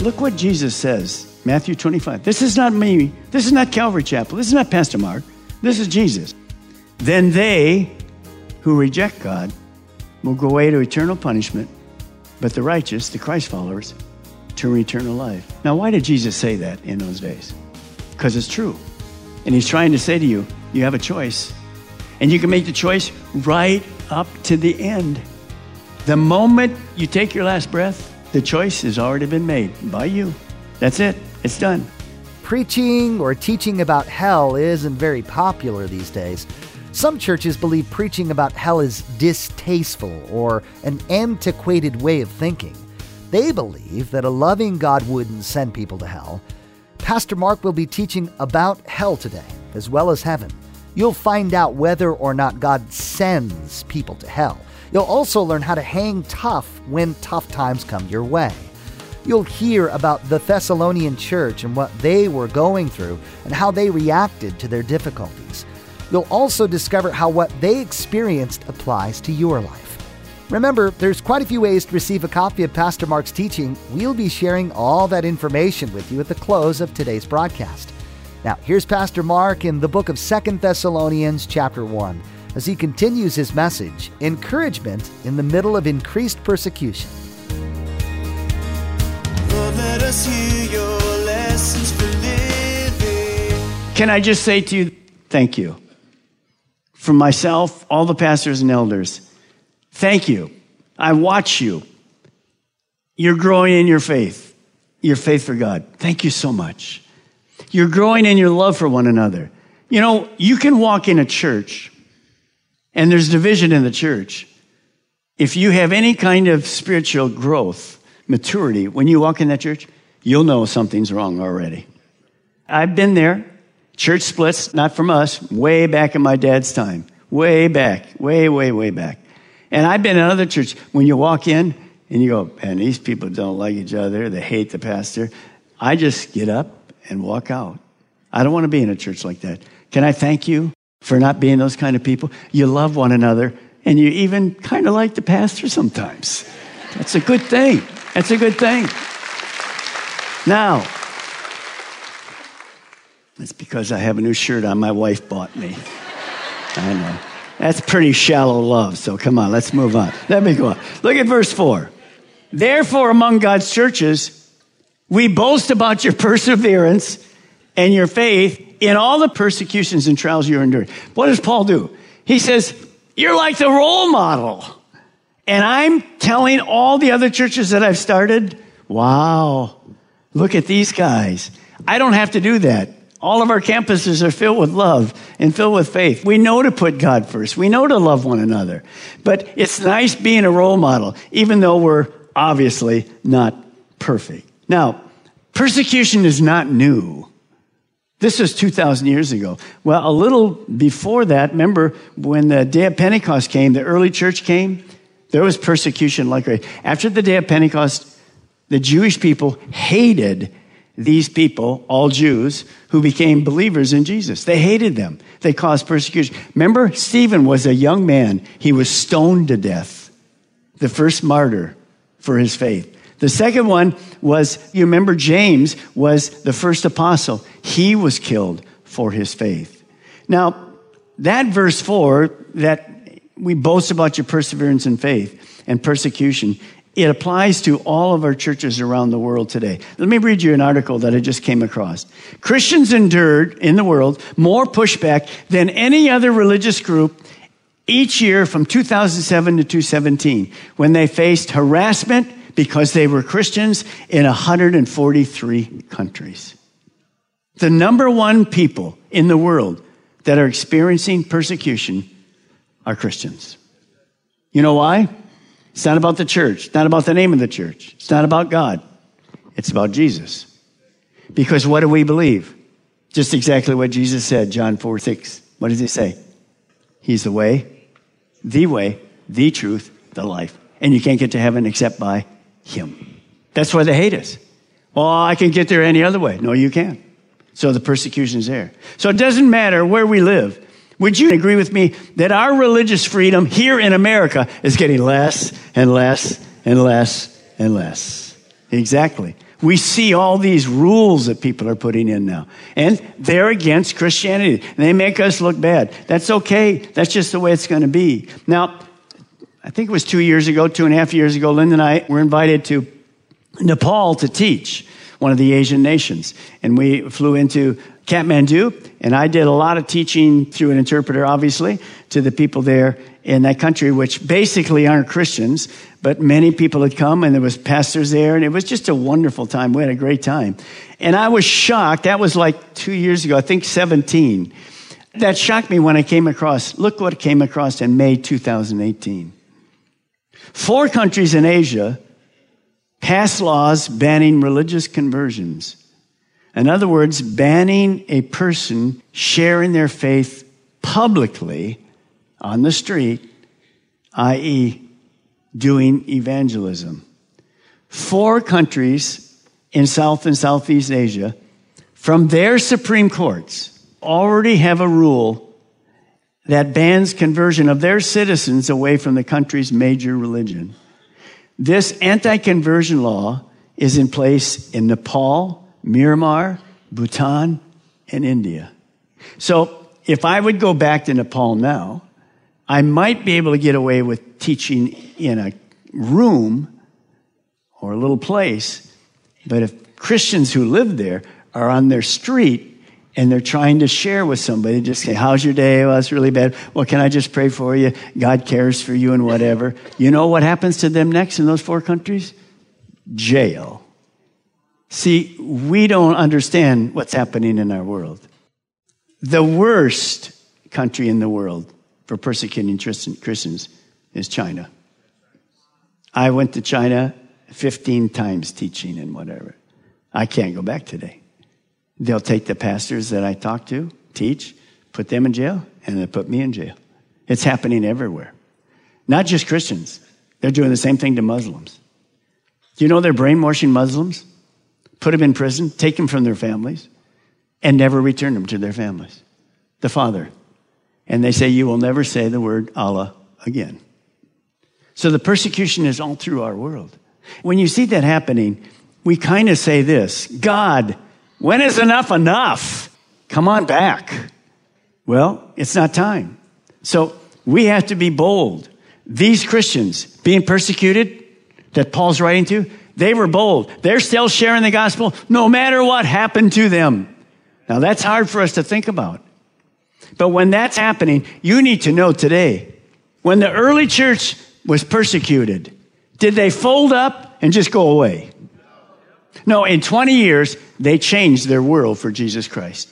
Look what Jesus says, Matthew 25. This is not me. This is not Calvary Chapel. This is not Pastor Mark. This is Jesus. Then they who reject God will go away to eternal punishment, but the righteous, the Christ followers, to eternal life. Now, why did Jesus say that in those days? Because it's true. And he's trying to say to you, you have a choice. And you can make the choice right up to the end. The moment you take your last breath, the choice has already been made by you. That's it, it's done. Preaching or teaching about hell isn't very popular these days. Some churches believe preaching about hell is distasteful or an antiquated way of thinking. They believe that a loving God wouldn't send people to hell. Pastor Mark will be teaching about hell today, as well as heaven. You'll find out whether or not God sends people to hell. You'll also learn how to hang tough when tough times come your way. You'll hear about the Thessalonian church and what they were going through and how they reacted to their difficulties. You'll also discover how what they experienced applies to your life. Remember, there's quite a few ways to receive a copy of Pastor Mark's teaching. We'll be sharing all that information with you at the close of today's broadcast. Now, here's Pastor Mark in the book of Second Thessalonians, chapter 1, as he continues his message Encouragement in the Middle of Increased Persecution. Can I just say to you, thank you. From myself, all the pastors and elders, thank you. I watch you. You're growing in your faith, your faith for God. Thank you so much. You're growing in your love for one another. You know, you can walk in a church and there's division in the church. If you have any kind of spiritual growth, maturity, when you walk in that church, you'll know something's wrong already. I've been there. Church splits, not from us, way back in my dad's time. Way back, way, way, way back. And I've been in other churches. When you walk in and you go, man, these people don't like each other. They hate the pastor. I just get up and walk out. I don't want to be in a church like that. Can I thank you for not being those kind of people? You love one another and you even kind of like the pastor sometimes. That's a good thing. That's a good thing. Now, it's because I have a new shirt on my wife bought me. I know. That's pretty shallow love, so come on, let's move on. Let me go on. Look at verse 4. Therefore, among God's churches, we boast about your perseverance and your faith in all the persecutions and trials you're enduring. What does Paul do? He says, You're like the role model. And I'm telling all the other churches that I've started, wow, look at these guys. I don't have to do that. All of our campuses are filled with love and filled with faith. We know to put God first. We know to love one another. But it's nice being a role model, even though we're obviously not perfect. Now, persecution is not new. This was 2,000 years ago. Well, a little before that, remember when the day of Pentecost came, the early church came, there was persecution like crazy. After the day of Pentecost, the Jewish people hated these people, all Jews, who became believers in Jesus. They hated them. They caused persecution. Remember, Stephen was a young man. He was stoned to death, the first martyr for his faith. The second one was, you remember, James was the first apostle. He was killed for his faith. Now, that verse four, that we boast about your perseverance and faith and persecution, it applies to all of our churches around the world today. Let me read you an article that I just came across. Christians endured in the world more pushback than any other religious group each year from 2007 to 2017 when they faced harassment because they were Christians in 143 countries. The number one people in the world that are experiencing persecution are Christians. You know why? It's not about the church. It's not about the name of the church. It's not about God. It's about Jesus. Because what do we believe? Just exactly what Jesus said, John 4 6. What does he say? He's the way, the way, the truth, the life. And you can't get to heaven except by him. That's why they hate us. Well, I can get there any other way. No, you can't. So the persecution is there. So it doesn't matter where we live. Would you agree with me that our religious freedom here in America is getting less and less and less and less? Exactly. We see all these rules that people are putting in now. And they're against Christianity. They make us look bad. That's okay. That's just the way it's going to be. Now, I think it was two years ago, two and a half years ago, Linda and I were invited to Nepal to teach one of the Asian nations. And we flew into Kathmandu, and I did a lot of teaching through an interpreter, obviously, to the people there in that country, which basically aren't Christians, but many people had come, and there was pastors there, and it was just a wonderful time. We had a great time. And I was shocked. That was like two years ago, I think 17. That shocked me when I came across, look what came across in May 2018. Four countries in Asia passed laws banning religious conversions. In other words, banning a person sharing their faith publicly on the street, i.e., doing evangelism. Four countries in South and Southeast Asia, from their Supreme Courts, already have a rule that bans conversion of their citizens away from the country's major religion. This anti conversion law is in place in Nepal, Myanmar, Bhutan, and India. So if I would go back to Nepal now, I might be able to get away with teaching in a room or a little place, but if Christians who live there are on their street and they're trying to share with somebody, just say, How's your day? Well, it's really bad. Well, can I just pray for you? God cares for you and whatever. You know what happens to them next in those four countries? Jail. See, we don't understand what's happening in our world. The worst country in the world for persecuting Christians is China. I went to China 15 times teaching and whatever. I can't go back today. They'll take the pastors that I talk to, teach, put them in jail, and they put me in jail. It's happening everywhere. Not just Christians. They're doing the same thing to Muslims. Do you know they're brainwashing Muslims? Put them in prison, take them from their families, and never return them to their families. The father. And they say, You will never say the word Allah again. So the persecution is all through our world. When you see that happening, we kind of say this God, when is enough enough? Come on back. Well, it's not time. So we have to be bold. These Christians being persecuted that Paul's writing to, they were bold. They're still sharing the gospel no matter what happened to them. Now that's hard for us to think about. But when that's happening, you need to know today, when the early church was persecuted, did they fold up and just go away? No, in 20 years, they changed their world for Jesus Christ.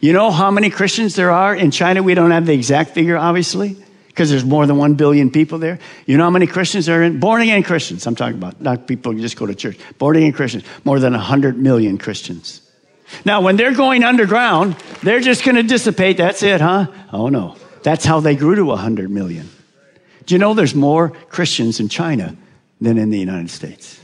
You know how many Christians there are in China? We don't have the exact figure, obviously, because there's more than 1 billion people there. You know how many Christians are in? Born again Christians, I'm talking about, not people who just go to church. Born again Christians, more than 100 million Christians. Now, when they're going underground, they're just going to dissipate. That's it, huh? Oh, no. That's how they grew to 100 million. Do you know there's more Christians in China than in the United States?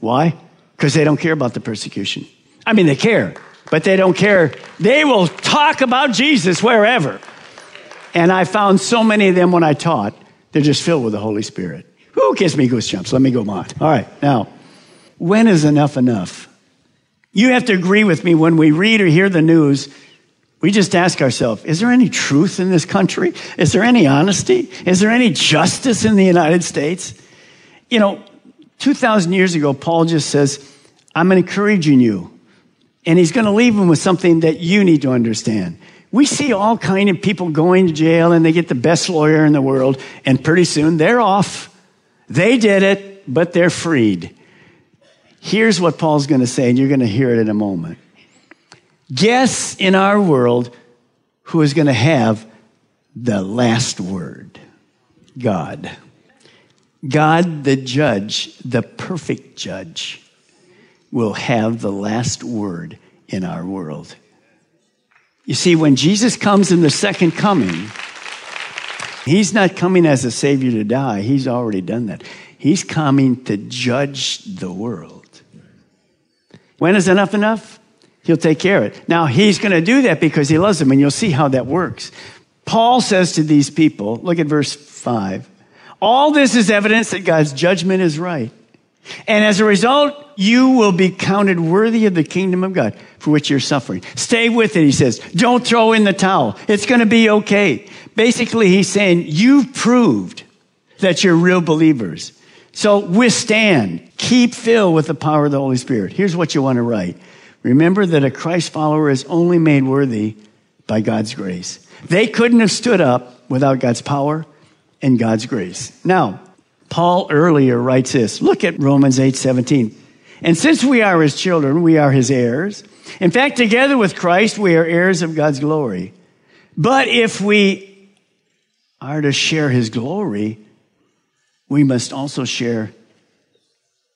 Why? Because they don't care about the persecution. I mean, they care, but they don't care. They will talk about Jesus wherever. And I found so many of them when I taught, they're just filled with the Holy Spirit. Who gives me goosebumps? Let me go on. All right, now, when is enough enough? You have to agree with me when we read or hear the news, we just ask ourselves, is there any truth in this country? Is there any honesty? Is there any justice in the United States? You know, 2,000 years ago, Paul just says, I'm encouraging you. And he's going to leave them with something that you need to understand. We see all kind of people going to jail and they get the best lawyer in the world and pretty soon they're off. They did it. but they're freed. Here's what Paul's going to say, and you're going to hear it in a moment. Guess in our world who is going to have the last word God. God, the judge, the perfect judge, will have the last word in our world. You see, when Jesus comes in the second coming, he's not coming as a savior to die. He's already done that. He's coming to judge the world. When is enough enough? He'll take care of it. Now, he's going to do that because he loves them, and you'll see how that works. Paul says to these people, look at verse 5 all this is evidence that God's judgment is right. And as a result, you will be counted worthy of the kingdom of God for which you're suffering. Stay with it, he says. Don't throw in the towel. It's going to be okay. Basically, he's saying, you've proved that you're real believers. So withstand. Keep filled with the power of the Holy Spirit. Here's what you want to write. Remember that a Christ follower is only made worthy by God's grace. They couldn't have stood up without God's power and God's grace. Now, Paul earlier writes this. Look at Romans 8 17. And since we are his children, we are his heirs. In fact, together with Christ, we are heirs of God's glory. But if we are to share his glory, we must also share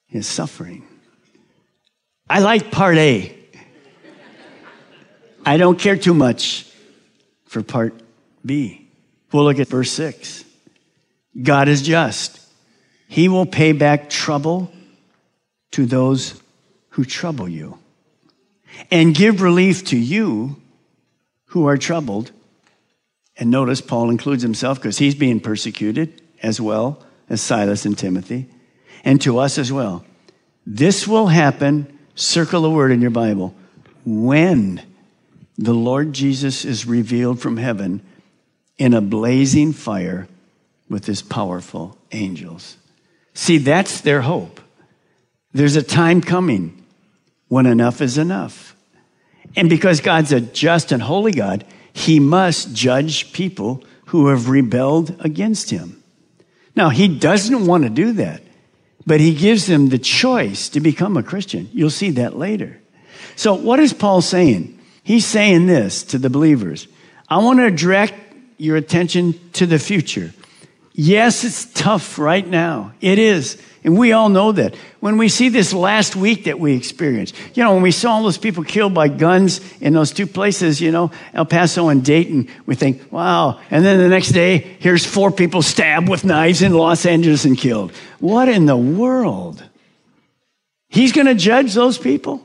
his suffering. I like part A. I don't care too much for part B. We'll look at verse 6. God is just. He will pay back trouble to those who trouble you and give relief to you who are troubled. And notice Paul includes himself because he's being persecuted as well as Silas and Timothy, and to us as well. This will happen, circle a word in your Bible, when the Lord Jesus is revealed from heaven in a blazing fire with his powerful angels. See, that's their hope. There's a time coming when enough is enough. And because God's a just and holy God, he must judge people who have rebelled against him. Now, he doesn't want to do that, but he gives them the choice to become a Christian. You'll see that later. So, what is Paul saying? He's saying this to the believers I want to direct your attention to the future. Yes, it's tough right now. It is. And we all know that. When we see this last week that we experienced, you know, when we saw all those people killed by guns in those two places, you know, El Paso and Dayton, we think, wow. And then the next day, here's four people stabbed with knives in Los Angeles and killed. What in the world? He's going to judge those people?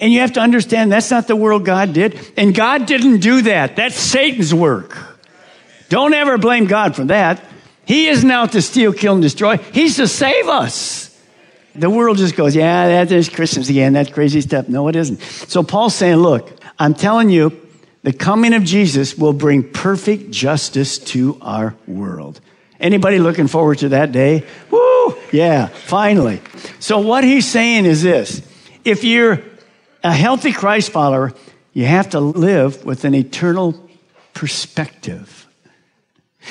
And you have to understand that's not the world God did. And God didn't do that. That's Satan's work. Don't ever blame God for that. He isn't out to steal, kill, and destroy. He's to save us. The world just goes, yeah, that is Christians again. That crazy stuff. No, it isn't. So Paul's saying, look, I'm telling you, the coming of Jesus will bring perfect justice to our world. Anybody looking forward to that day? Woo! Yeah, finally. So what he's saying is this. If you're a healthy Christ follower, you have to live with an eternal perspective.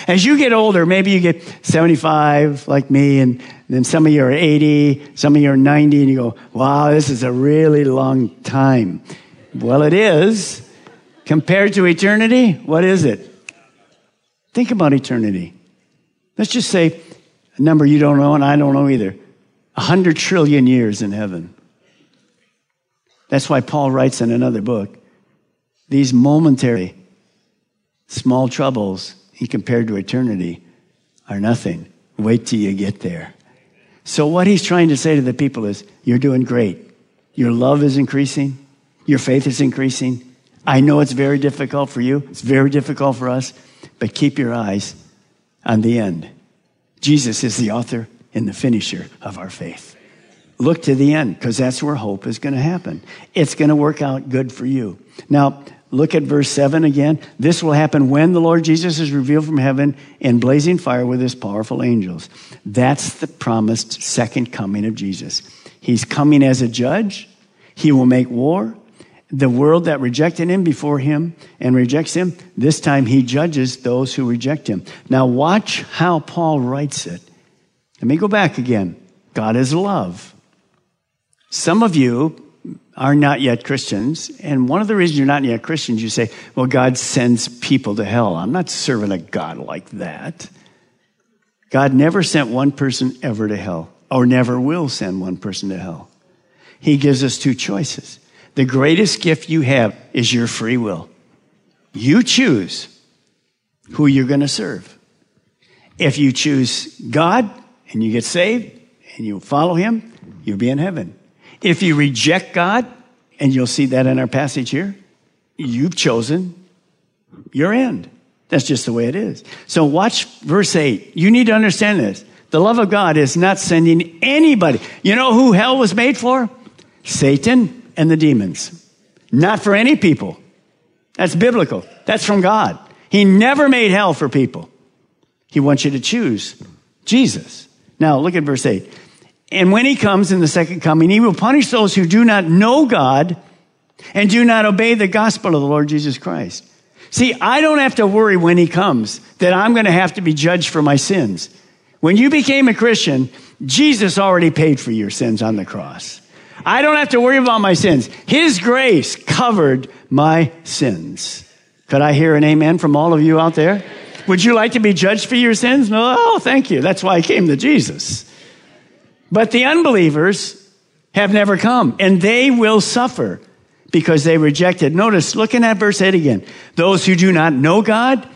As you get older, maybe you get 75 like me, and then some of you are 80, some of you are 90, and you go, wow, this is a really long time. Well, it is. Compared to eternity, what is it? Think about eternity. Let's just say a number you don't know and I don't know either. A hundred trillion years in heaven. That's why Paul writes in another book these momentary small troubles compared to eternity are nothing. Wait till you get there. So, what he's trying to say to the people is, You're doing great. Your love is increasing, your faith is increasing. I know it's very difficult for you, it's very difficult for us, but keep your eyes on the end. Jesus is the author and the finisher of our faith. Look to the end because that's where hope is going to happen. It's going to work out good for you. Now, Look at verse 7 again. This will happen when the Lord Jesus is revealed from heaven in blazing fire with his powerful angels. That's the promised second coming of Jesus. He's coming as a judge. He will make war. The world that rejected him before him and rejects him, this time he judges those who reject him. Now, watch how Paul writes it. Let me go back again. God is love. Some of you are not yet Christians, and one of the reasons you're not yet Christians, you say, well, God sends people to hell. I'm not serving a God like that. God never sent one person ever to hell, or never will send one person to hell. He gives us two choices. The greatest gift you have is your free will. You choose who you're going to serve. If you choose God and you get saved and you follow Him, you'll be in heaven. If you reject God, and you'll see that in our passage here, you've chosen your end. That's just the way it is. So watch verse 8. You need to understand this. The love of God is not sending anybody. You know who hell was made for? Satan and the demons. Not for any people. That's biblical. That's from God. He never made hell for people. He wants you to choose Jesus. Now, look at verse 8. And when he comes in the second coming, he will punish those who do not know God and do not obey the gospel of the Lord Jesus Christ. See, I don't have to worry when he comes that I'm going to have to be judged for my sins. When you became a Christian, Jesus already paid for your sins on the cross. I don't have to worry about my sins. His grace covered my sins. Could I hear an amen from all of you out there? Would you like to be judged for your sins? No, thank you. That's why I came to Jesus. But the unbelievers have never come, and they will suffer because they rejected. Notice, looking at verse 8 again. Those who do not know God,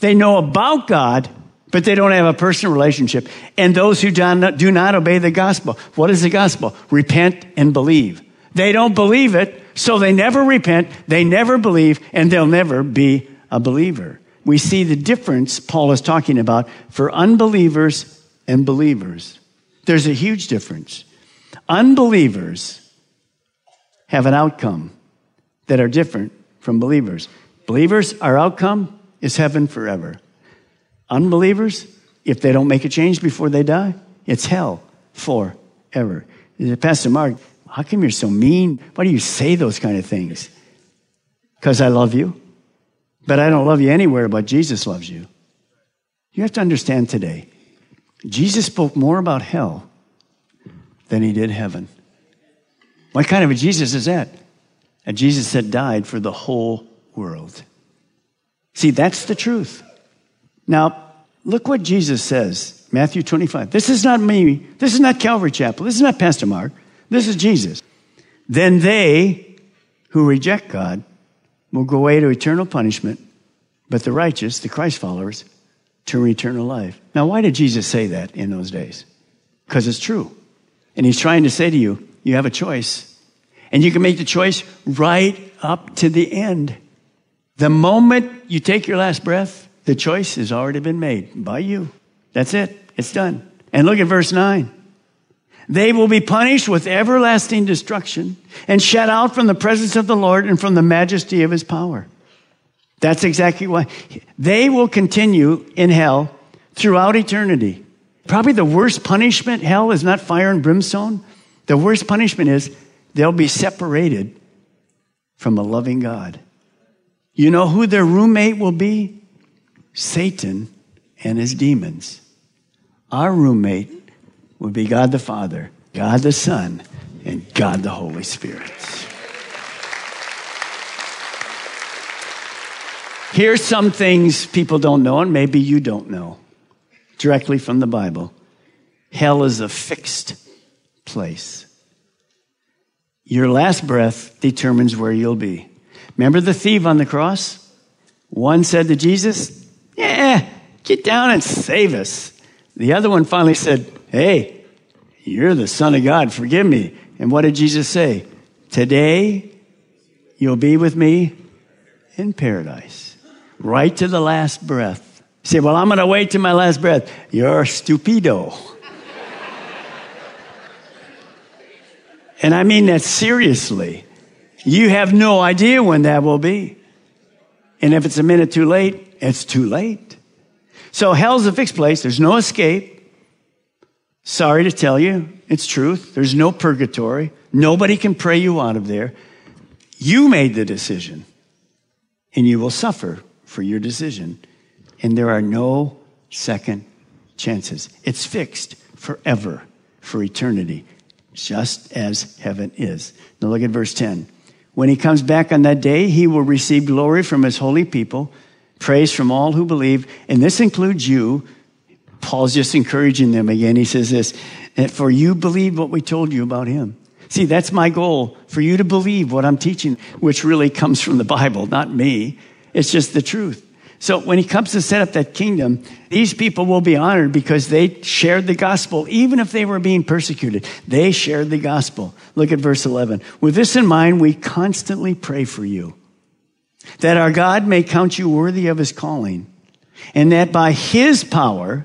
they know about God, but they don't have a personal relationship. And those who do not, do not obey the gospel. What is the gospel? Repent and believe. They don't believe it, so they never repent, they never believe, and they'll never be a believer. We see the difference Paul is talking about for unbelievers and believers. There's a huge difference. Unbelievers have an outcome that are different from believers. Believers, our outcome is heaven forever. Unbelievers, if they don't make a change before they die, it's hell forever. Pastor Mark, how come you're so mean? Why do you say those kind of things? Because I love you. But I don't love you anywhere but Jesus loves you. You have to understand today Jesus spoke more about hell than he did heaven. What kind of a Jesus is that? A Jesus that died for the whole world. See, that's the truth. Now, look what Jesus says, Matthew 25. This is not me. This is not Calvary Chapel. This is not Pastor Mark. This is Jesus. Then they who reject God will go away to eternal punishment, but the righteous, the Christ followers, to eternal life. Now, why did Jesus say that in those days? Because it's true. And he's trying to say to you, you have a choice. And you can make the choice right up to the end. The moment you take your last breath, the choice has already been made by you. That's it. It's done. And look at verse 9. They will be punished with everlasting destruction and shut out from the presence of the Lord and from the majesty of his power. That's exactly why. They will continue in hell throughout eternity. Probably the worst punishment, hell, is not fire and brimstone. The worst punishment is they'll be separated from a loving God. You know who their roommate will be? Satan and his demons. Our roommate will be God the Father, God the Son, and God the Holy Spirit. Here's some things people don't know, and maybe you don't know directly from the Bible. Hell is a fixed place. Your last breath determines where you'll be. Remember the thief on the cross? One said to Jesus, Yeah, get down and save us. The other one finally said, Hey, you're the Son of God, forgive me. And what did Jesus say? Today you'll be with me in paradise right to the last breath. You say, Well, I'm going to wait to my last breath. You're stupido. and I mean that seriously. You have no idea when that will be. And if it's a minute too late, it's too late. So hell's a fixed place. There's no escape. Sorry to tell you, it's truth. There's no purgatory. Nobody can pray you out of there. You made the decision, and you will suffer for your decision. And there are no second chances. It's fixed forever, for eternity, just as heaven is. Now look at verse 10. When he comes back on that day, he will receive glory from his holy people, praise from all who believe, and this includes you. Paul's just encouraging them again. He says this, for you believe what we told you about him. See, that's my goal for you to believe what I'm teaching, which really comes from the Bible, not me. It's just the truth. So when he comes to set up that kingdom, these people will be honored because they shared the gospel, even if they were being persecuted. They shared the gospel. Look at verse 11. With this in mind, we constantly pray for you, that our God may count you worthy of his calling, and that by his power,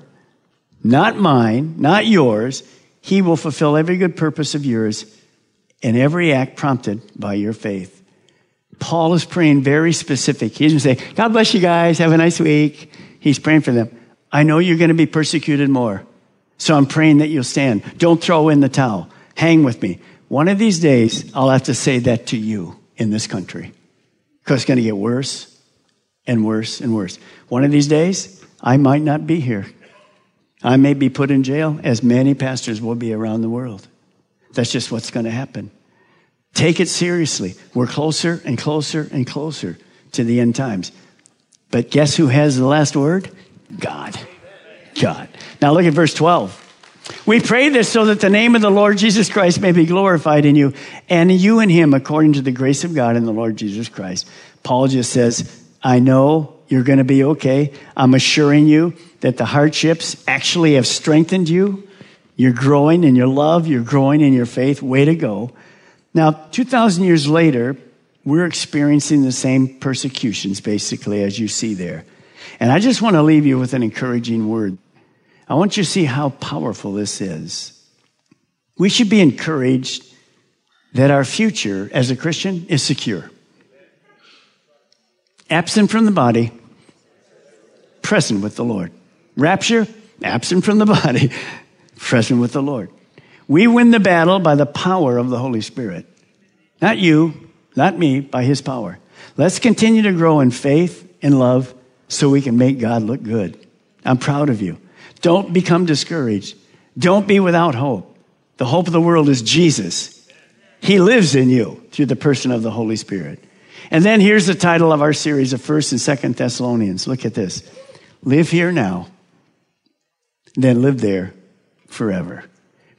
not mine, not yours, he will fulfill every good purpose of yours and every act prompted by your faith. Paul is praying very specific. He doesn't say, God bless you guys, have a nice week. He's praying for them. I know you're going to be persecuted more, so I'm praying that you'll stand. Don't throw in the towel. Hang with me. One of these days, I'll have to say that to you in this country because it's going to get worse and worse and worse. One of these days, I might not be here. I may be put in jail, as many pastors will be around the world. That's just what's going to happen. Take it seriously. We're closer and closer and closer to the end times. But guess who has the last word? God. God. Now look at verse 12. We pray this so that the name of the Lord Jesus Christ may be glorified in you and you in him according to the grace of God in the Lord Jesus Christ. Paul just says, I know you're going to be okay. I'm assuring you that the hardships actually have strengthened you. You're growing in your love, you're growing in your faith. Way to go. Now, 2,000 years later, we're experiencing the same persecutions, basically, as you see there. And I just want to leave you with an encouraging word. I want you to see how powerful this is. We should be encouraged that our future as a Christian is secure. Absent from the body, present with the Lord. Rapture, absent from the body, present with the Lord. We win the battle by the power of the Holy Spirit. Not you, not me, by His power. Let's continue to grow in faith and love so we can make God look good. I'm proud of you. Don't become discouraged. Don't be without hope. The hope of the world is Jesus. He lives in you through the person of the Holy Spirit. And then here's the title of our series of 1st and 2nd Thessalonians. Look at this. Live here now, then live there forever.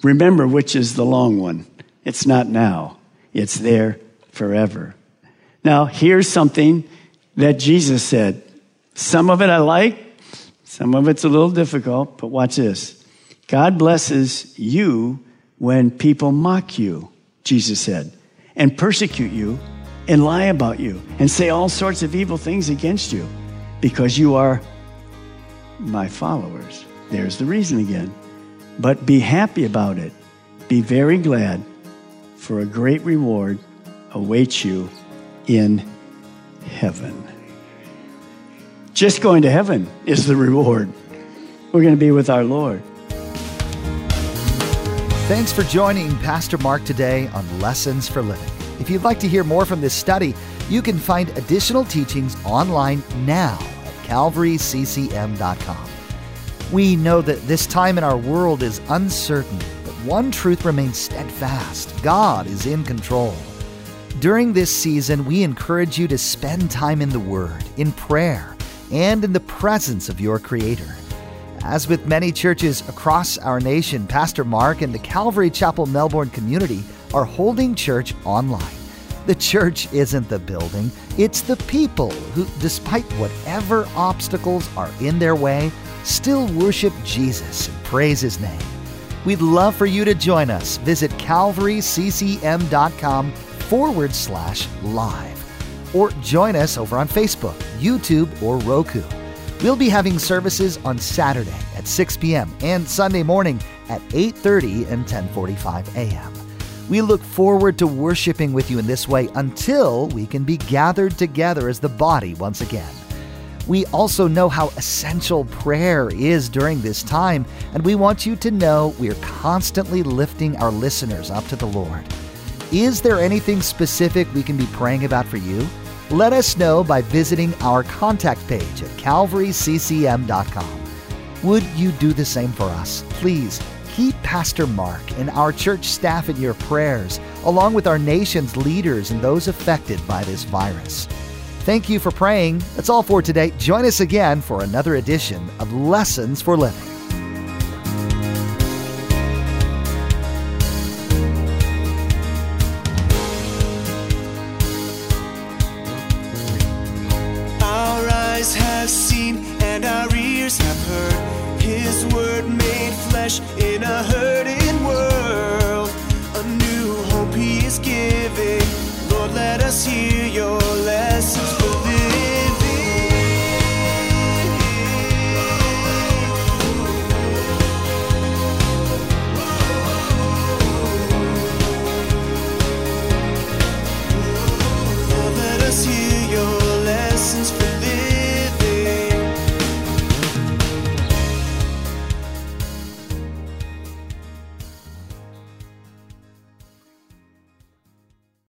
Remember which is the long one. It's not now, it's there forever. Now, here's something that Jesus said. Some of it I like, some of it's a little difficult, but watch this. God blesses you when people mock you, Jesus said, and persecute you and lie about you and say all sorts of evil things against you because you are my followers. There's the reason again. But be happy about it. Be very glad, for a great reward awaits you in heaven. Just going to heaven is the reward. We're going to be with our Lord. Thanks for joining Pastor Mark today on Lessons for Living. If you'd like to hear more from this study, you can find additional teachings online now at calvaryccm.com. We know that this time in our world is uncertain, but one truth remains steadfast God is in control. During this season, we encourage you to spend time in the Word, in prayer, and in the presence of your Creator. As with many churches across our nation, Pastor Mark and the Calvary Chapel Melbourne community are holding church online. The church isn't the building, it's the people who, despite whatever obstacles are in their way, still worship Jesus and praise His name. We'd love for you to join us. Visit calvaryccm.com forward slash live or join us over on Facebook, YouTube, or Roku. We'll be having services on Saturday at 6 p.m. and Sunday morning at 8:30 and 10:45 a.m. We look forward to worshiping with you in this way until we can be gathered together as the body once again. We also know how essential prayer is during this time, and we want you to know we are constantly lifting our listeners up to the Lord. Is there anything specific we can be praying about for you? Let us know by visiting our contact page at calvaryccm.com. Would you do the same for us? Please keep Pastor Mark and our church staff in your prayers, along with our nation's leaders and those affected by this virus. Thank you for praying. That's all for today. Join us again for another edition of Lessons for Living. Our eyes have seen and our ears have heard His word made flesh in a